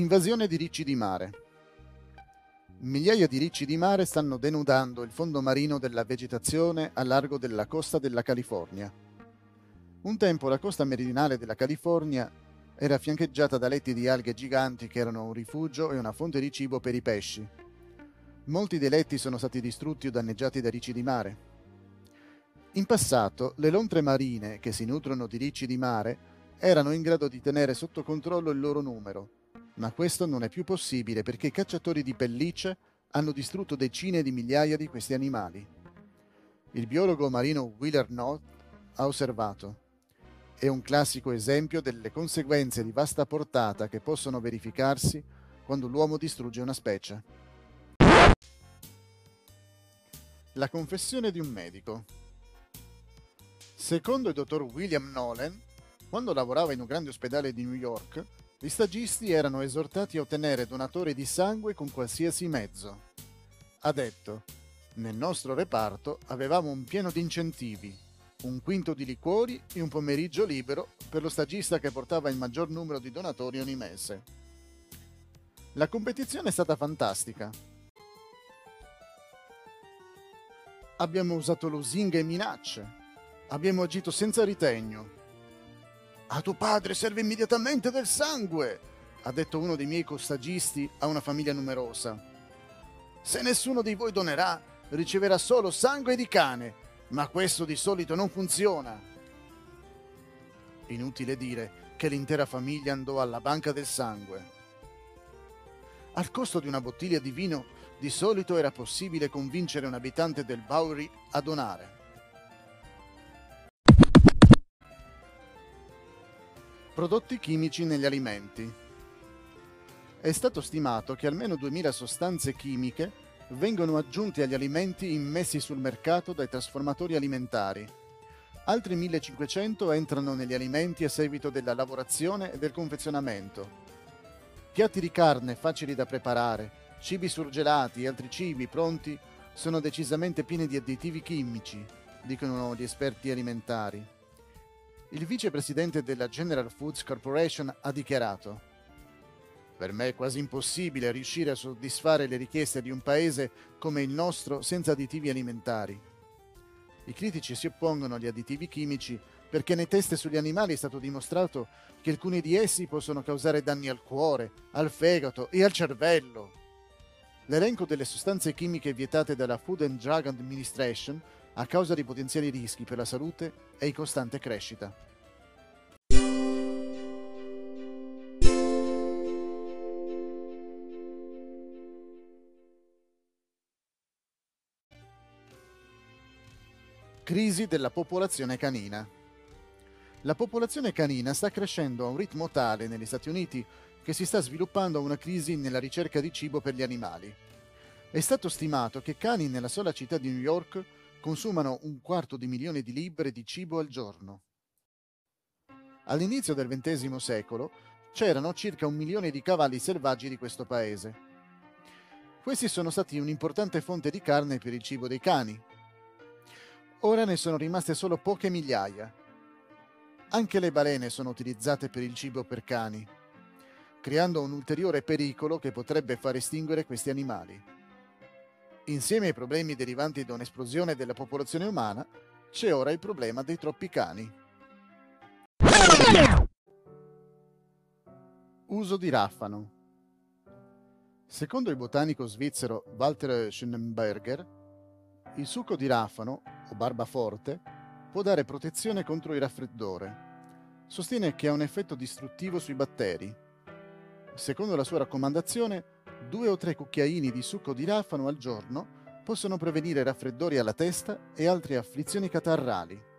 Invasione di ricci di mare. Migliaia di ricci di mare stanno denudando il fondo marino della vegetazione a largo della costa della California. Un tempo la costa meridionale della California era fiancheggiata da letti di alghe giganti che erano un rifugio e una fonte di cibo per i pesci. Molti dei letti sono stati distrutti o danneggiati da ricci di mare. In passato le lontre marine, che si nutrono di ricci di mare, erano in grado di tenere sotto controllo il loro numero, ma questo non è più possibile perché i cacciatori di pellicce hanno distrutto decine di migliaia di questi animali. Il biologo marino Wheeler Knott ha osservato è un classico esempio delle conseguenze di vasta portata che possono verificarsi quando l'uomo distrugge una specie. La confessione di un medico Secondo il dottor William Nolan, quando lavorava in un grande ospedale di New York, gli stagisti erano esortati a ottenere donatori di sangue con qualsiasi mezzo. Ha detto, nel nostro reparto avevamo un pieno di incentivi, un quinto di liquori e un pomeriggio libero per lo stagista che portava il maggior numero di donatori ogni mese. La competizione è stata fantastica. Abbiamo usato lusinghe e minacce, Abbiamo agito senza ritegno. A tuo padre serve immediatamente del sangue, ha detto uno dei miei costagisti a una famiglia numerosa. Se nessuno di voi donerà, riceverà solo sangue di cane, ma questo di solito non funziona. Inutile dire che l'intera famiglia andò alla banca del sangue. Al costo di una bottiglia di vino, di solito era possibile convincere un abitante del Bowery a donare. Prodotti chimici negli alimenti. È stato stimato che almeno 2000 sostanze chimiche vengono aggiunte agli alimenti immessi sul mercato dai trasformatori alimentari. Altri 1500 entrano negli alimenti a seguito della lavorazione e del confezionamento. Piatti di carne facili da preparare, cibi surgelati e altri cibi pronti sono decisamente pieni di additivi chimici, dicono gli esperti alimentari il vicepresidente della General Foods Corporation ha dichiarato Per me è quasi impossibile riuscire a soddisfare le richieste di un paese come il nostro senza additivi alimentari. I critici si oppongono agli additivi chimici perché nei test sugli animali è stato dimostrato che alcuni di essi possono causare danni al cuore, al fegato e al cervello. L'elenco delle sostanze chimiche vietate dalla Food and Drug Administration a causa di potenziali rischi per la salute è in costante crescita. Crisi della popolazione canina. La popolazione canina sta crescendo a un ritmo tale negli Stati Uniti che si sta sviluppando una crisi nella ricerca di cibo per gli animali. È stato stimato che cani nella sola città di New York consumano un quarto di milione di libbre di cibo al giorno. All'inizio del XX secolo c'erano circa un milione di cavalli selvaggi di questo paese. Questi sono stati un'importante fonte di carne per il cibo dei cani. Ora ne sono rimaste solo poche migliaia. Anche le balene sono utilizzate per il cibo per cani, creando un ulteriore pericolo che potrebbe far estinguere questi animali. Insieme ai problemi derivanti da un'esplosione della popolazione umana, c'è ora il problema dei troppi cani. Uso di raffano. Secondo il botanico svizzero Walter Schönenberger, il succo di raffano, o barba forte, può dare protezione contro il raffreddore. Sostiene che ha un effetto distruttivo sui batteri. Secondo la sua raccomandazione, due o tre cucchiaini di succo di raffano al giorno possono prevenire raffreddori alla testa e altre afflizioni catarrali.